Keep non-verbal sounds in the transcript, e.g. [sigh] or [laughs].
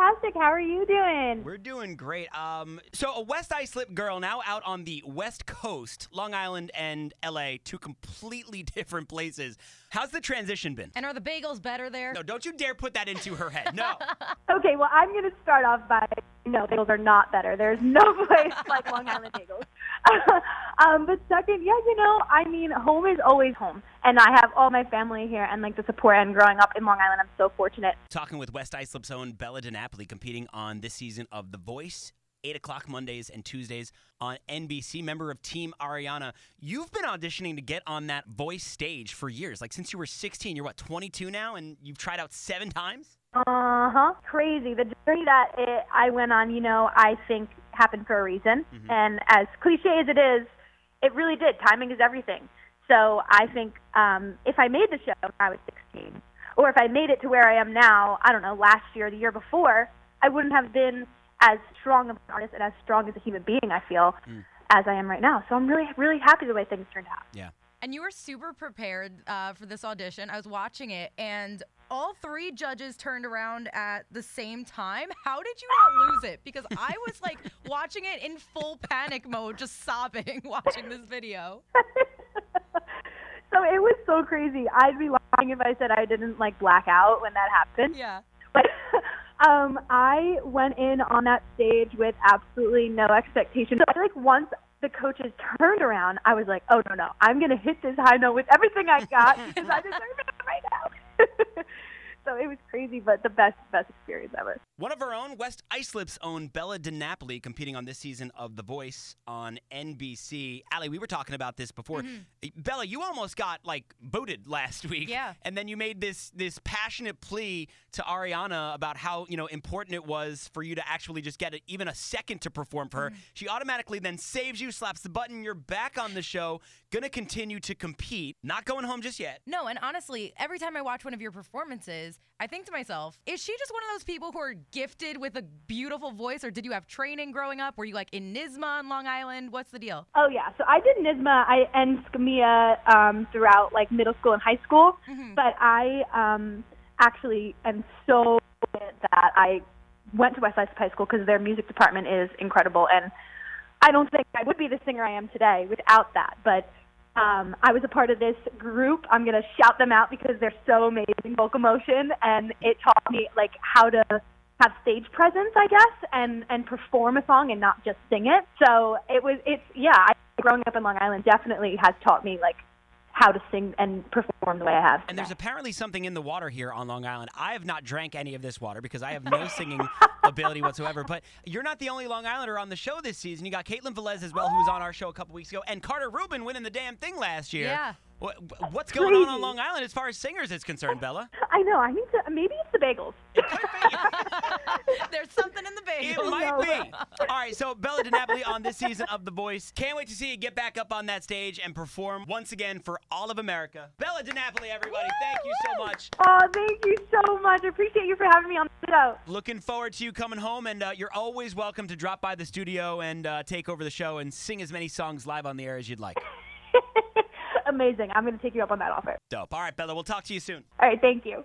Hi, I'm fantastic. How are you doing? We're doing great. Um, so a West Islip girl now out on the West Coast, Long Island and LA, two completely [laughs] different places. How's the transition been? And are the bagels better there? No, don't you dare put that into her head. No. [laughs] Okay, well, I'm going to start off by no, bagels are not better. There's no [laughs] place like Long Island bagels. [laughs] um, but second, yeah, you know, I mean, home is always home, and I have all my family here and like the support. And growing up in Long Island, I'm so fortunate. Talking with West Islip's own Bella DeNapoli, competing on this season of The Voice. 8 o'clock Mondays and Tuesdays on NBC. Member of Team Ariana. You've been auditioning to get on that voice stage for years. Like since you were 16, you're what, 22 now? And you've tried out seven times? Uh huh. Crazy. The journey that it, I went on, you know, I think happened for a reason. And as cliche as it is, it really did. Timing is everything. So I think um, if I made the show when I was 16, or if I made it to where I am now, I don't know, last year or the year before, I wouldn't have been as strong of an artist and as strong as a human being, I feel, as I am right now. So I'm really, really happy the way things turned out. Yeah. And you were super prepared uh, for this audition. I was watching it, and all three judges turned around at the same time. How did you not lose it? Because I was like [laughs] watching it in full panic mode, just sobbing [laughs] watching this video. [laughs] so it was so crazy. I'd be lying if I said I didn't like black out when that happened. Yeah. But um, I went in on that stage with absolutely no expectation. So I feel like once the coaches turned around, I was like, oh no no, I'm gonna hit this high note with everything I got [laughs] because I deserve it right now. [laughs] so it was crazy, but the best best experience ever. One of our own, West Islip's own Bella DeNapoli, competing on this season of The Voice on NBC. Ally, we were talking about this before. Mm-hmm. Bella, you almost got like booted last week. Yeah. And then you made this this passionate plea to Ariana about how you know important it was for you to actually just get a, even a second to perform for her. Mm-hmm. She automatically then saves you, slaps the button. You're back on the show, gonna continue to compete. Not going home just yet. No, and honestly, every time I watch one of your performances, I think to myself, is she just one of those people who are gifted with a beautiful voice, or did you have training growing up? Were you like in NYSSMA on Long Island? What's the deal? Oh yeah, so I did NYSSMA I, and SCMEA um, throughout like middle school and high school, but I um, actually am so that I went to West Islip High School because their music department is incredible, and I don't think I would be the singer I am today without that. But um, I was a part of this group. I'm gonna shout them out because they're so amazing, Vocal Motion, and it taught me like how to have stage presence, I guess, and and perform a song and not just sing it. So it was it's yeah. I, growing up in Long Island definitely has taught me like how to sing and perform the way I have. And there's apparently something in the water here on Long Island. I have not drank any of this water because I have no [laughs] singing ability whatsoever. But you're not the only Long Islander on the show this season. You got Caitlin Velez as well, who was on our show a couple weeks ago, and Carter Rubin winning the damn thing last year. Yeah. What, what's going on on Long Island as far as singers is concerned, Bella? I know. I need to. Maybe it's the bagels. It could be. [laughs] [laughs] There's something in the baby. It might be. All right, so Bella DeNapoli on this season of The Voice. Can't wait to see you get back up on that stage and perform once again for all of America. Bella DeNapoli, everybody, thank you so much. Oh, thank you so much. I appreciate you for having me on the show. Looking forward to you coming home, and uh, you're always welcome to drop by the studio and uh, take over the show and sing as many songs live on the air as you'd like. [laughs] Amazing. I'm going to take you up on that offer. Dope. All right, Bella, we'll talk to you soon. All right. Thank you.